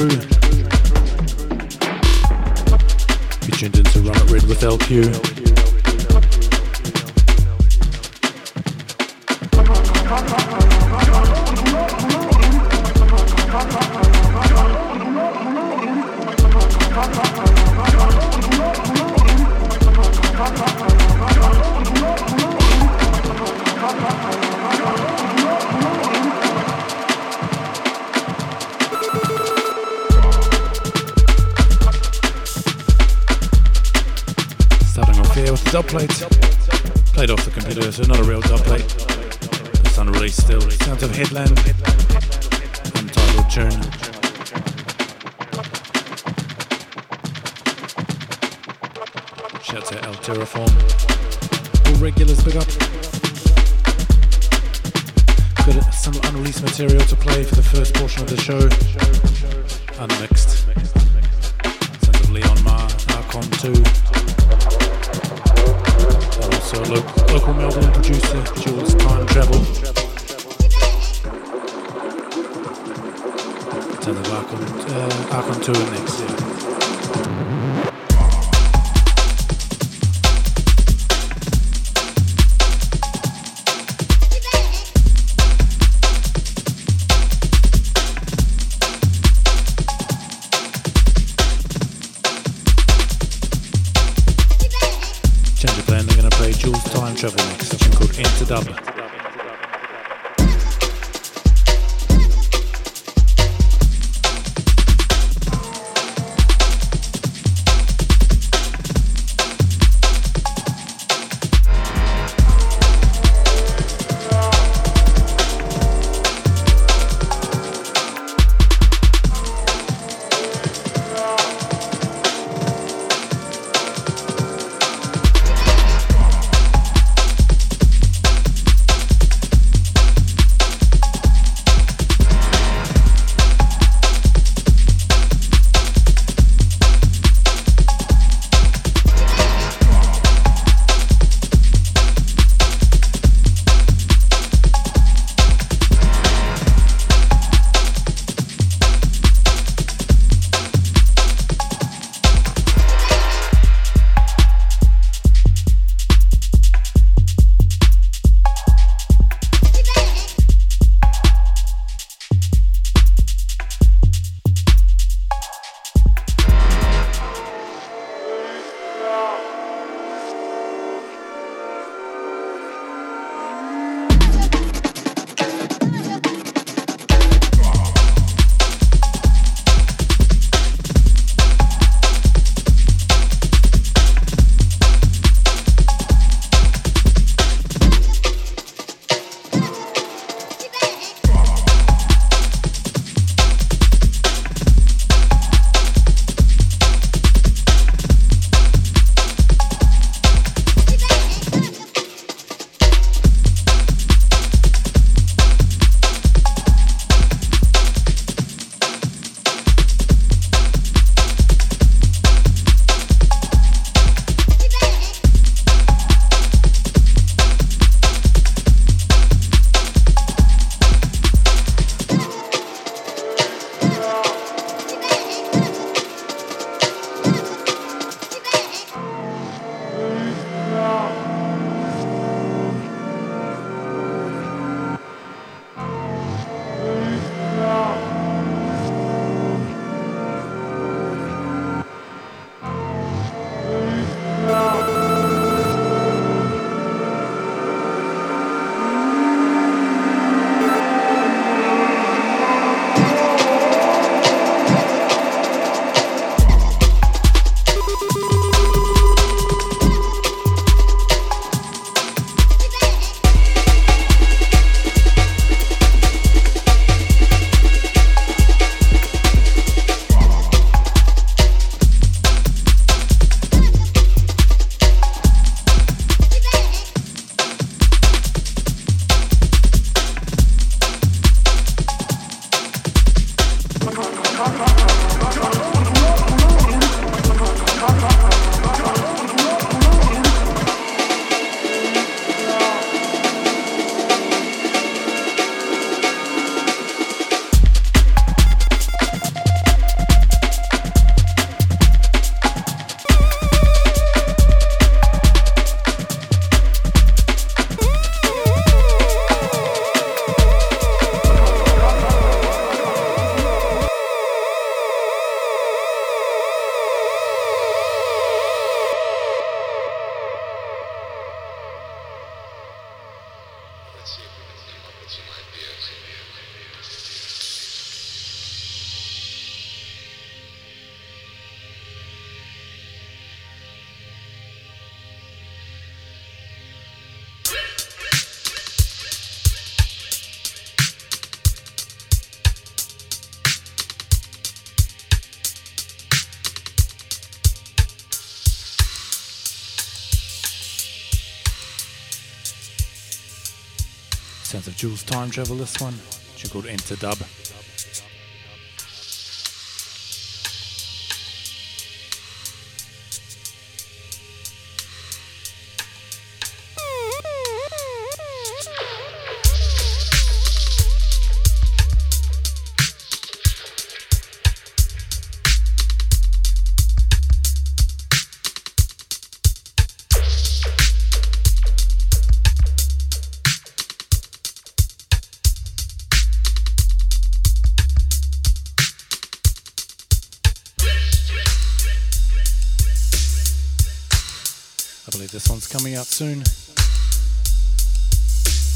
You're tuned into Run It Red with LQ. Jules Time Travel, this one. She called Enter Dub. Coming out soon.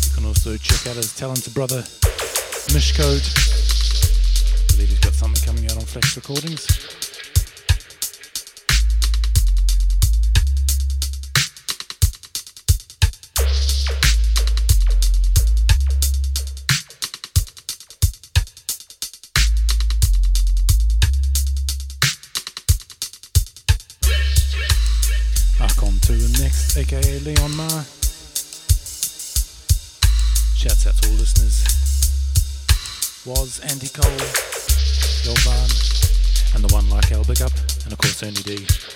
You can also check out his talented brother, Mishcode. I believe he's got something coming out on Flex Recordings. Aka Leon Ma. Shouts out to all listeners. Was Andy Cole, Van, and the one like Al Big Up, and of course Ernie D.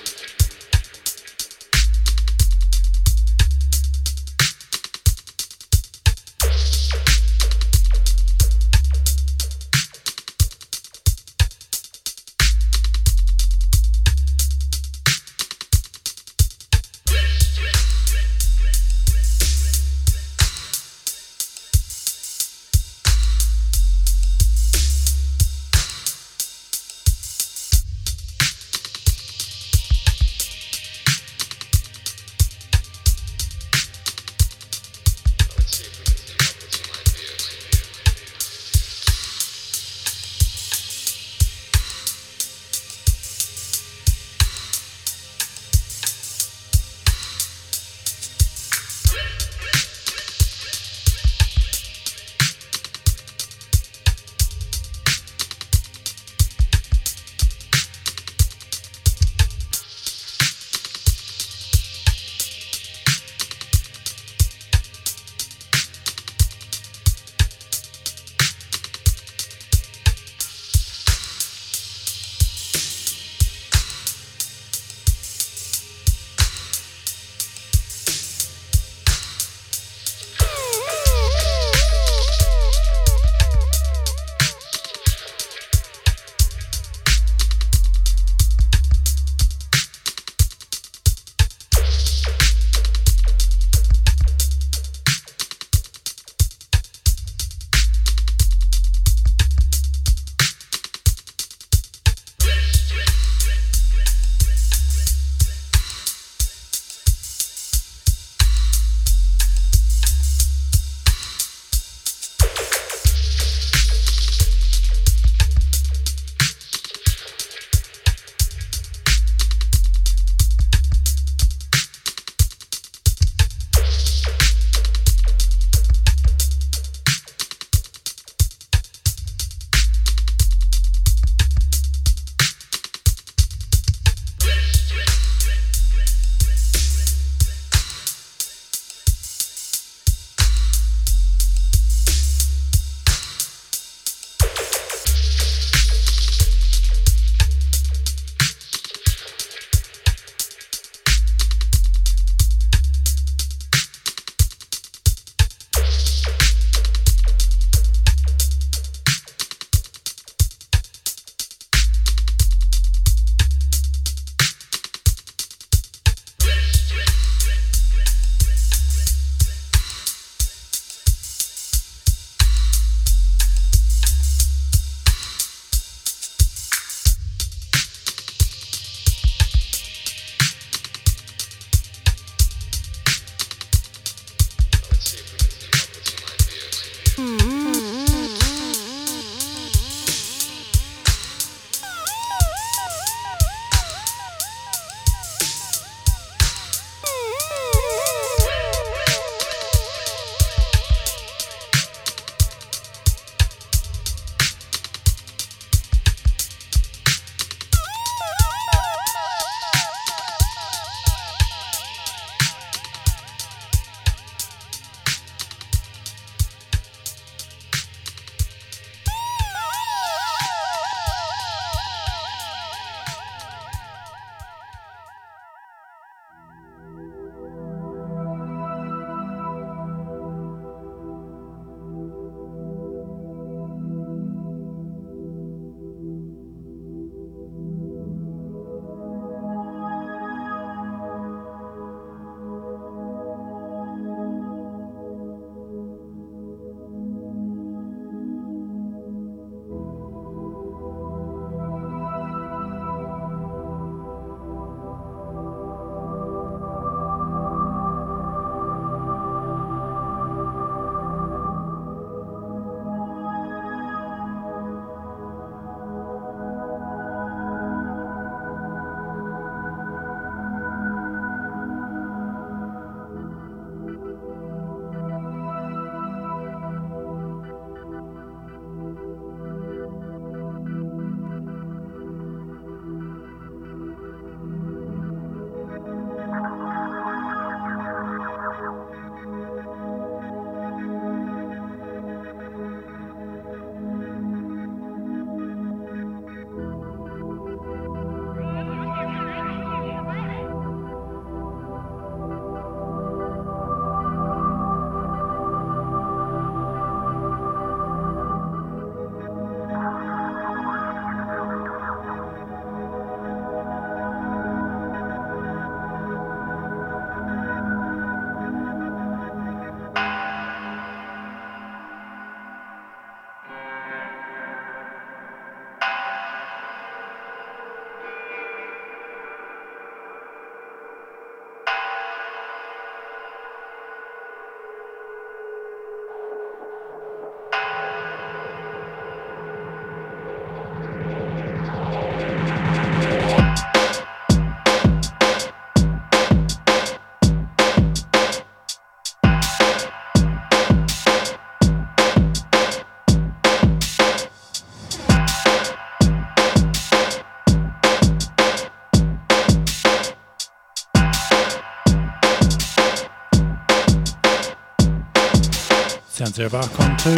there of Archon 2.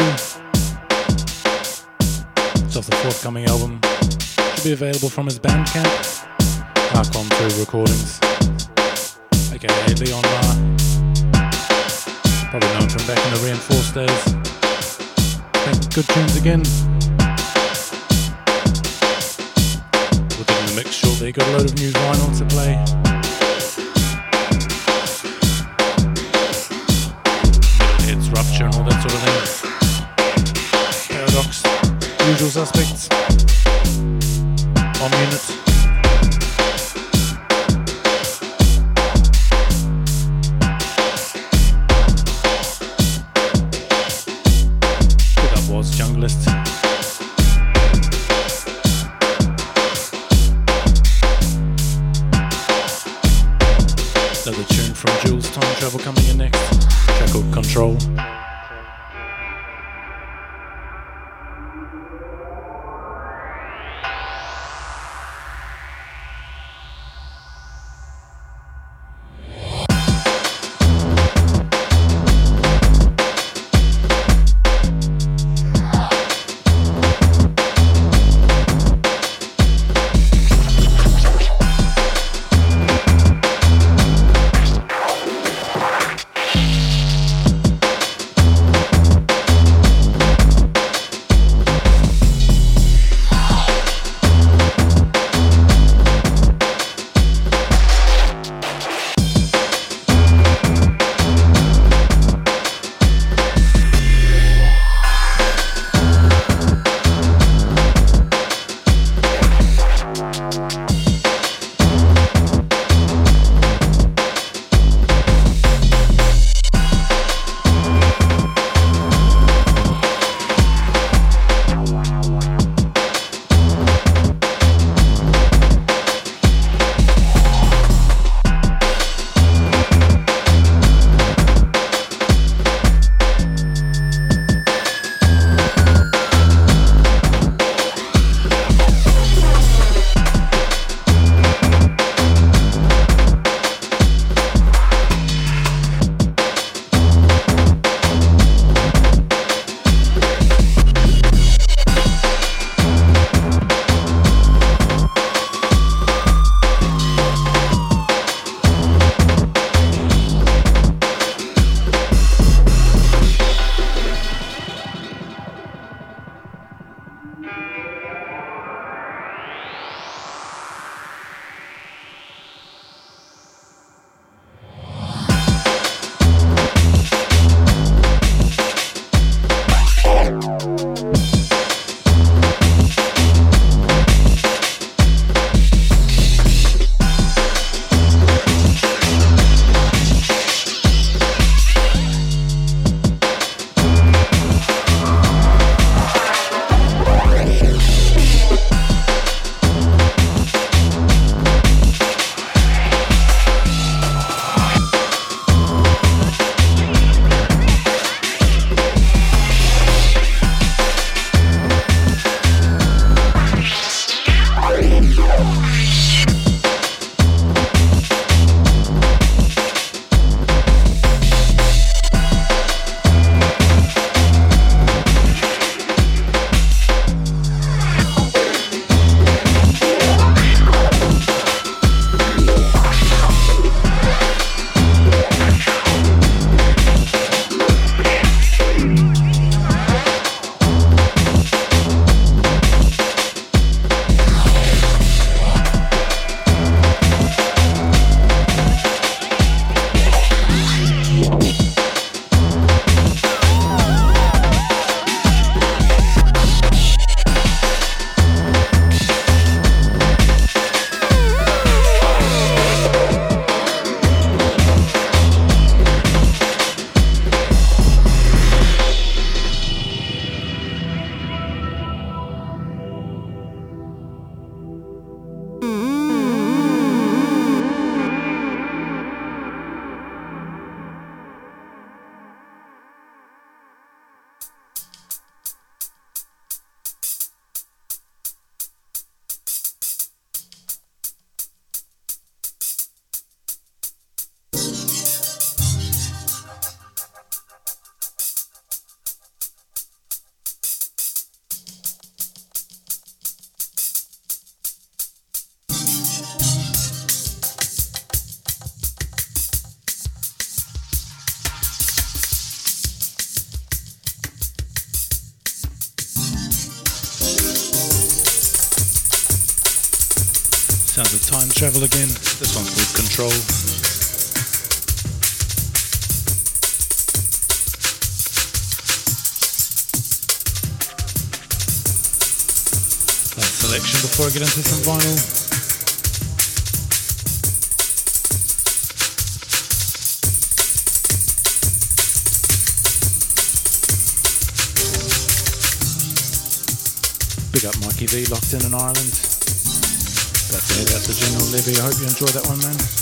It's off the forthcoming album. Should be available from his Bandcamp. Ah, Archon 2 Recordings. aka Leon Ma. Probably known from back in the Reinforced days. Making good tunes again. We'll get in the mix shortly. Got a load of new vinyl to play. Rupture and all that sort of thing. Paradox, usual suspects. On unit. Good up was. Another tune from Jules Time Travel coming in next. Control. Big up Mikey V locked in in Ireland. That's head out to General Levy. I hope you enjoy that one, man.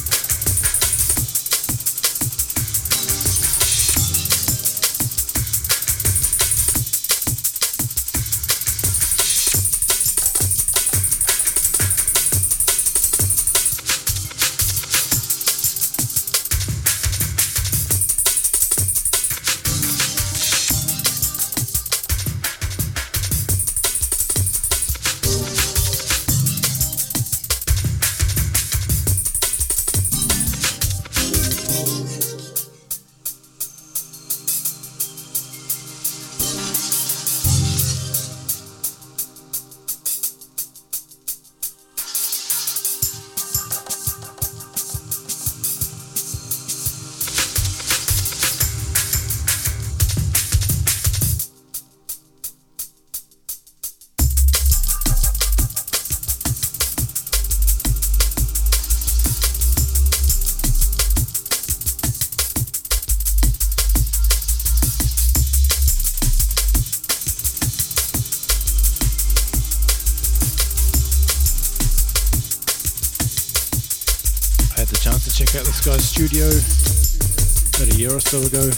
So ago.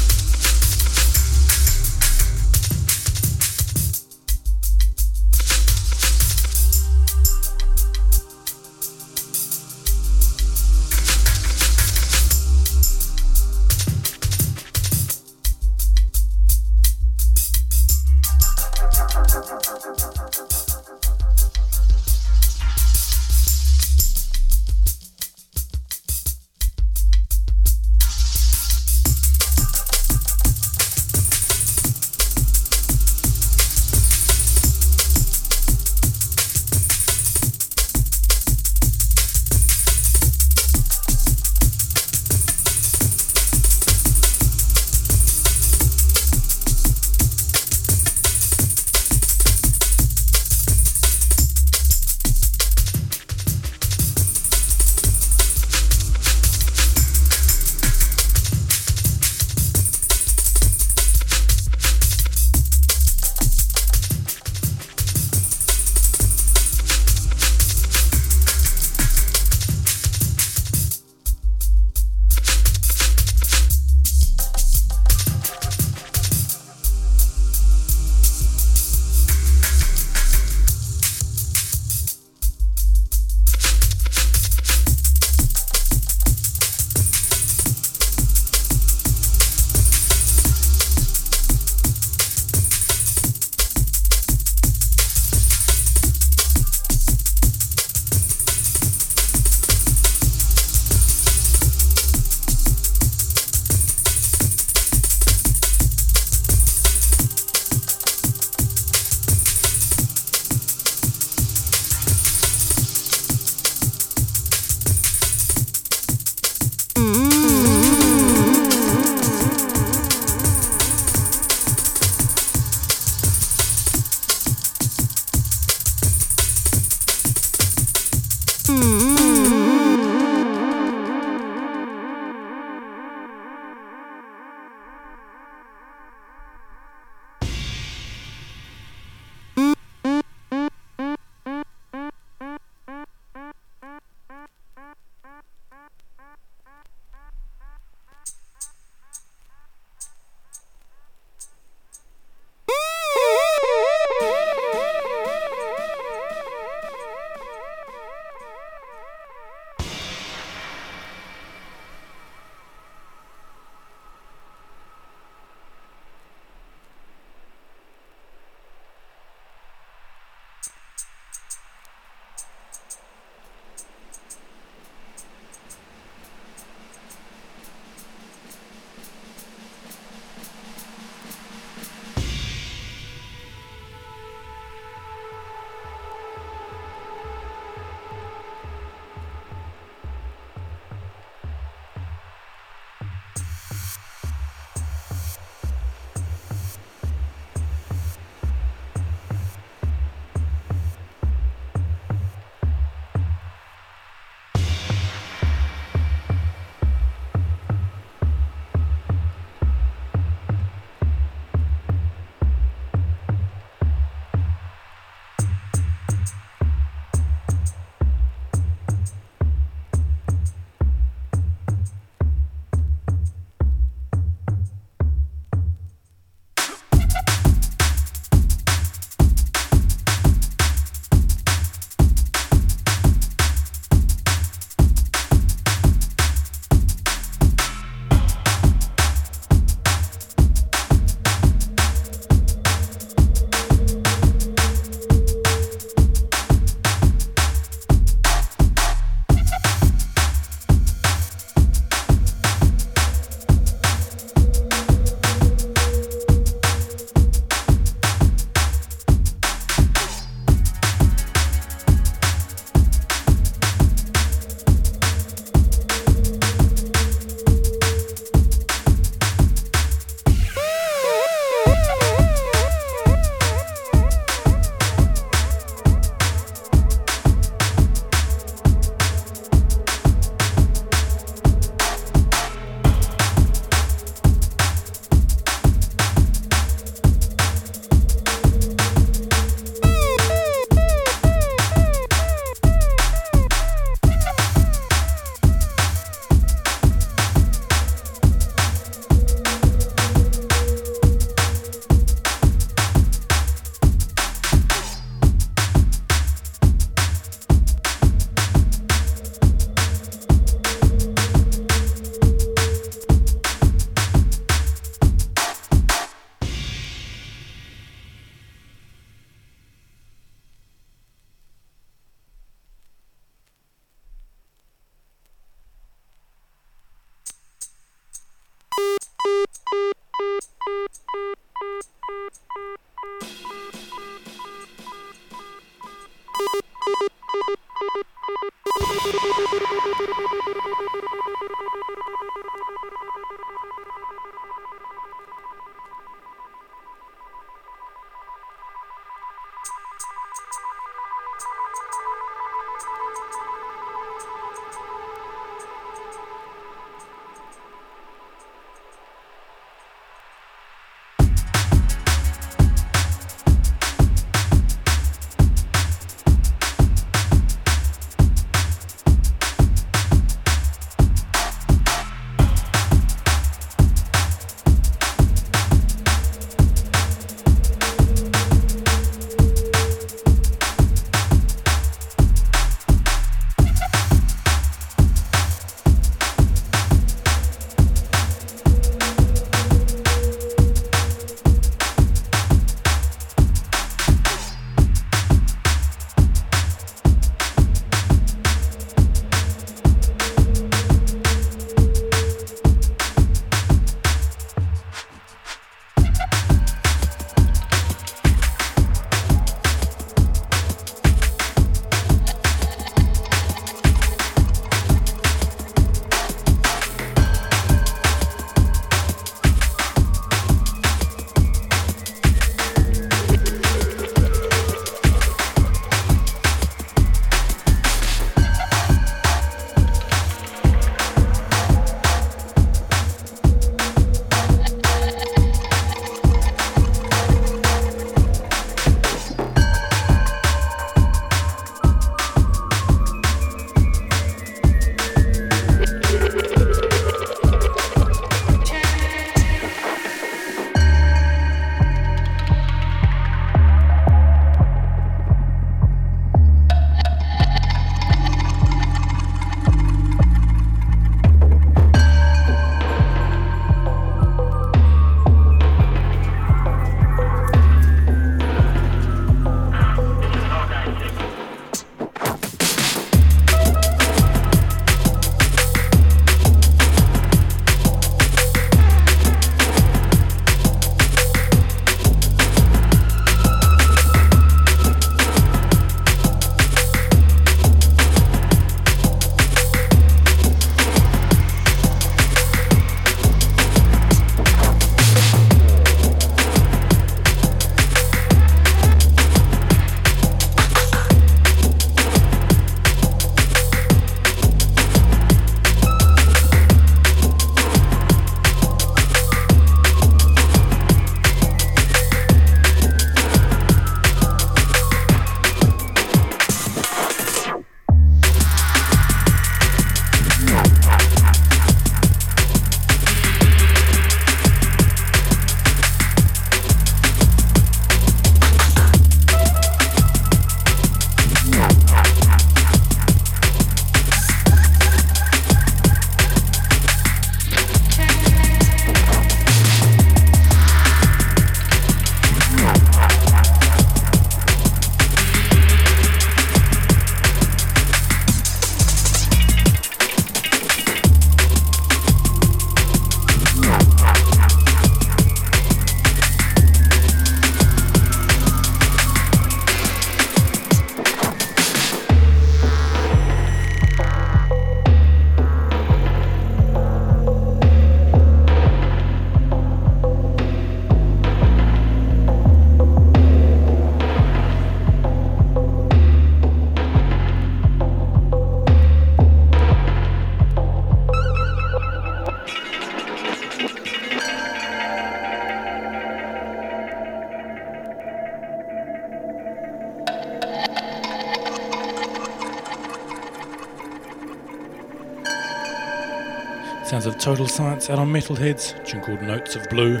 Total Science out on Metalheadz, tune called Notes of Blue.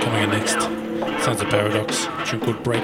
Coming in next, Sounds of Paradox, tune called Breaker.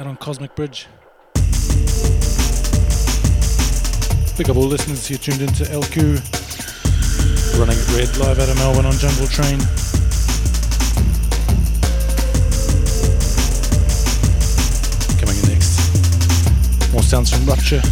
out on Cosmic Bridge. Pick up all listeners here tuned into LQ. Run It Red live out of Melbourne on Jungle Train. Coming in next. More sounds from Rupture.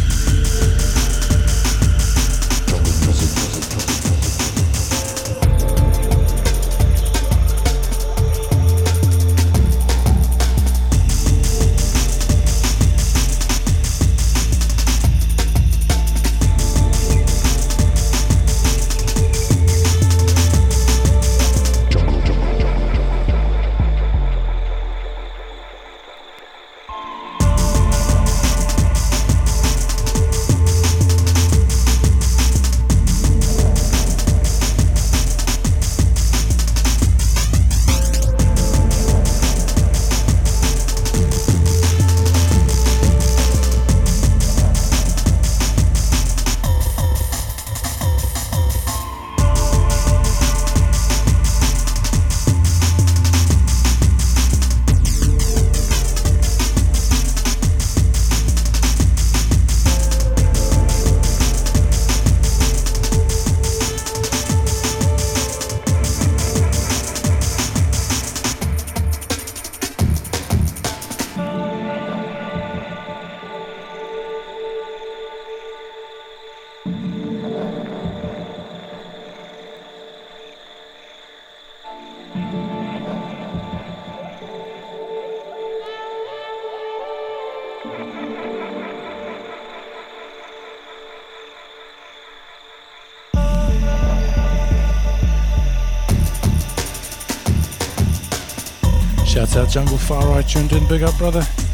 Shouts our Jungle Far Right tuned in, big up brother.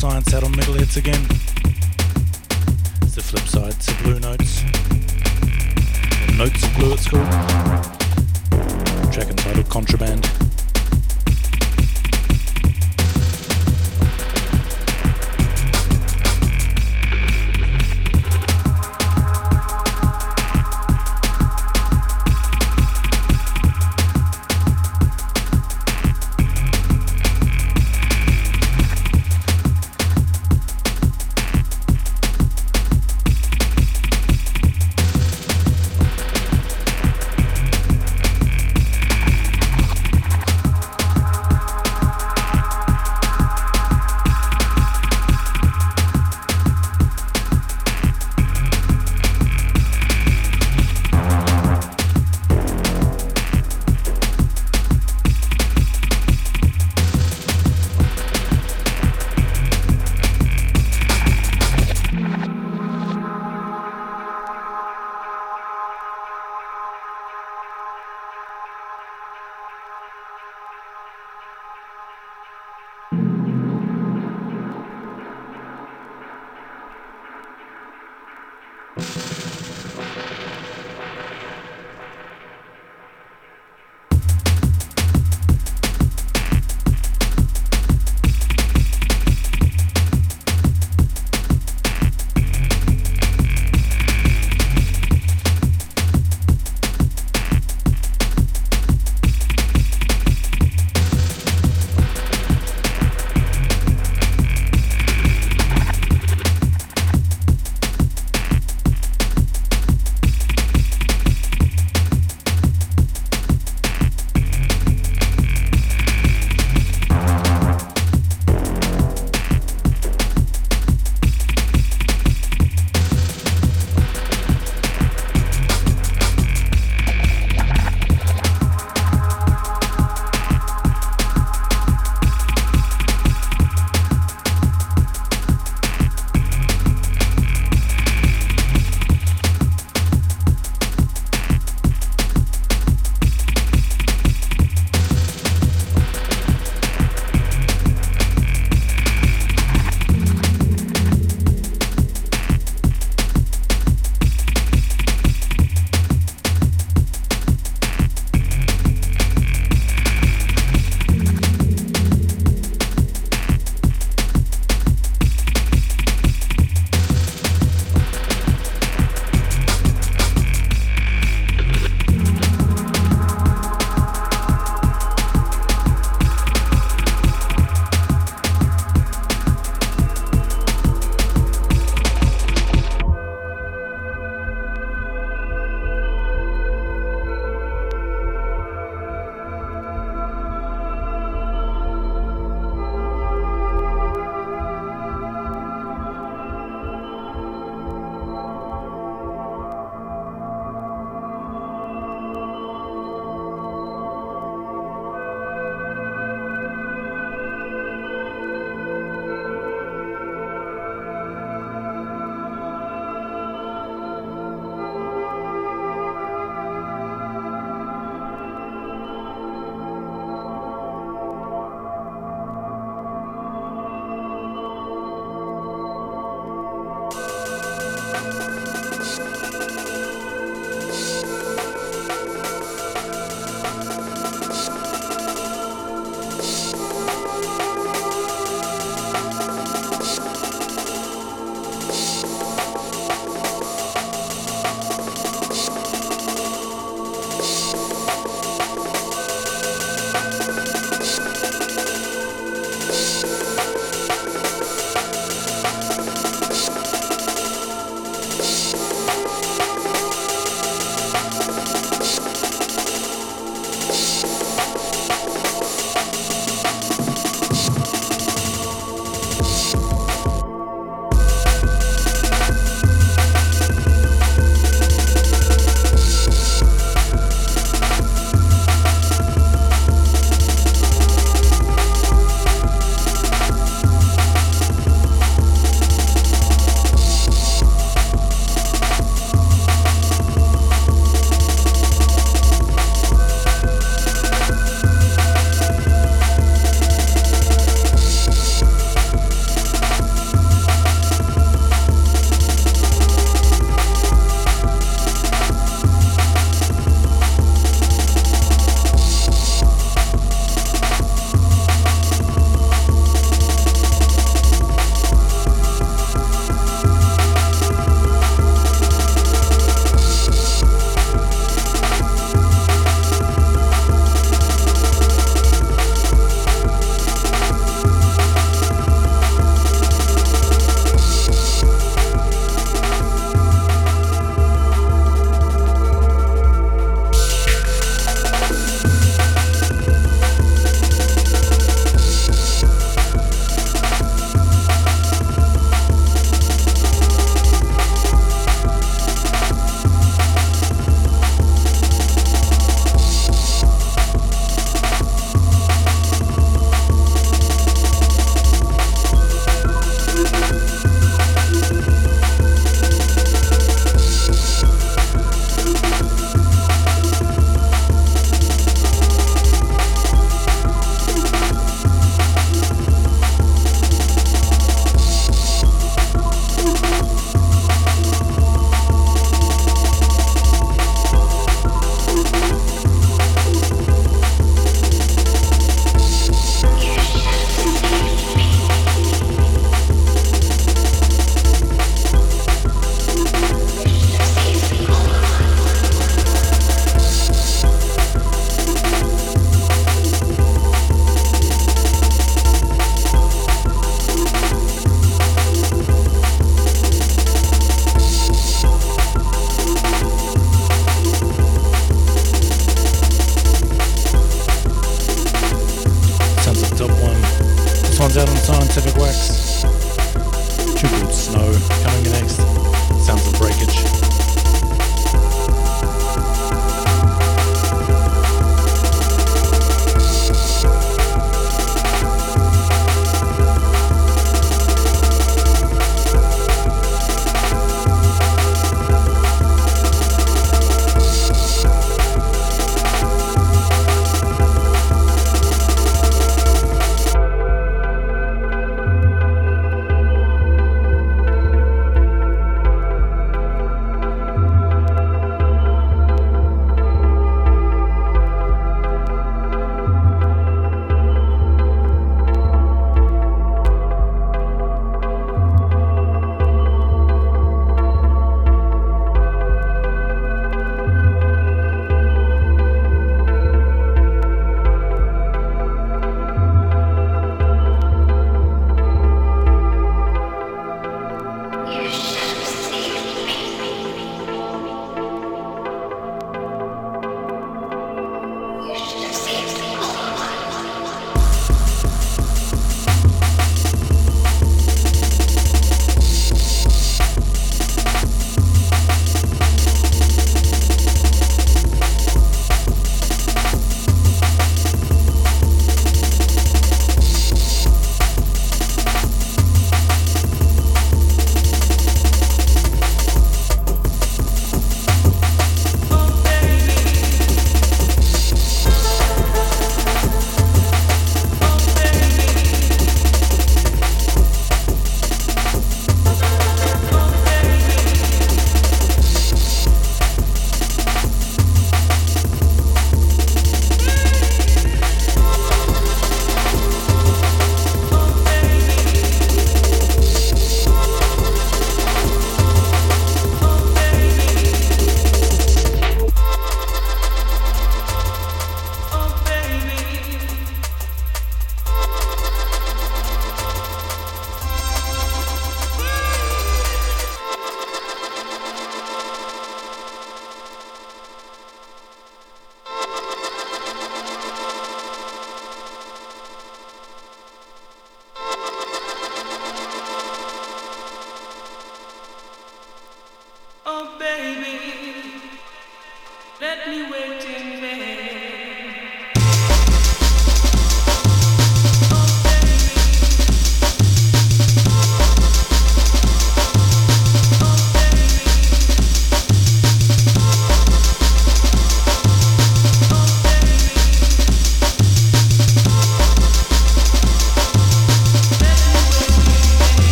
Science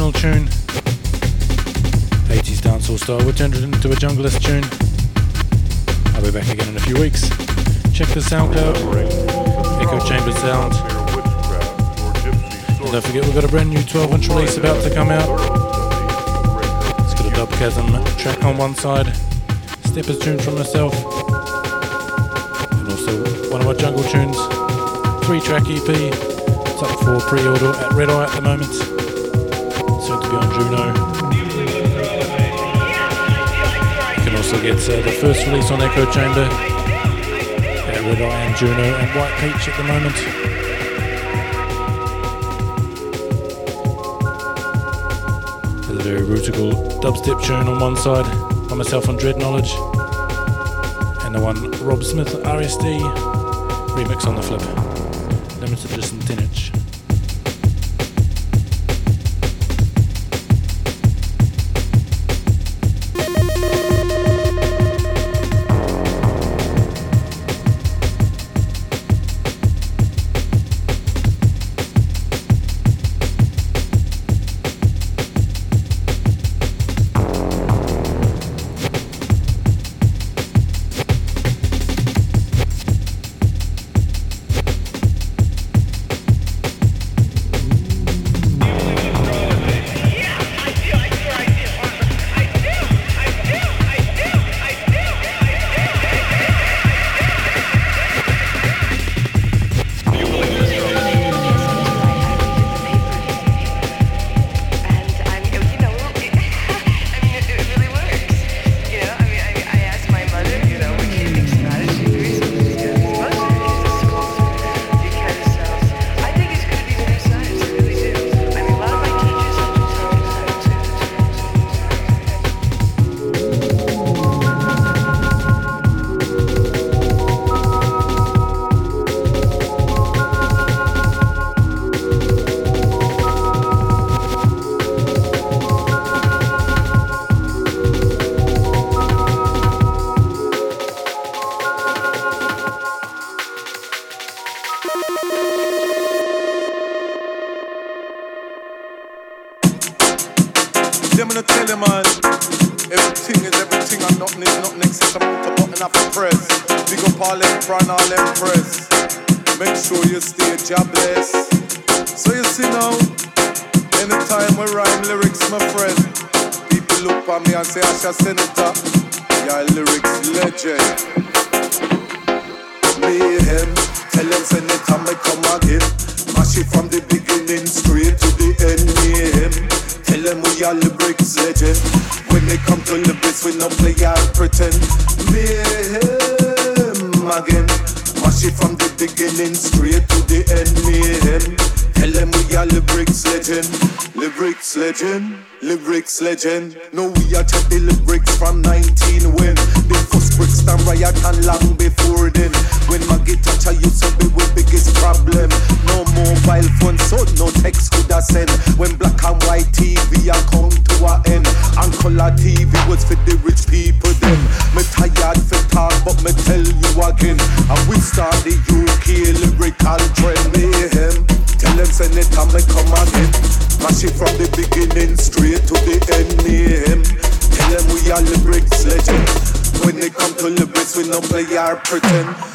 original tune. 80s dancehall style, we turned it into a junglist tune. I'll be back again in a few weeks. Check the SoundCloud, Echo Chamber Sound. And don't forget we've got a brand new 12 inch release about to come out. It's got a dub chasm track on one side, Steppers tune from myself, and also one of my jungle tunes, three track EP. It's up for pre order at Red Eye at the moment, You can also get uh, the first release on Echo Chamber at Red Eye and Juno and White Peach at the moment. The very rootical dubstep tune on one side by myself on Dread Knowledge, and the one Rob Smith RSD remix on the flip. Limited edition 10 inch. Legend. Pretend.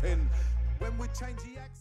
10. When we change the accent.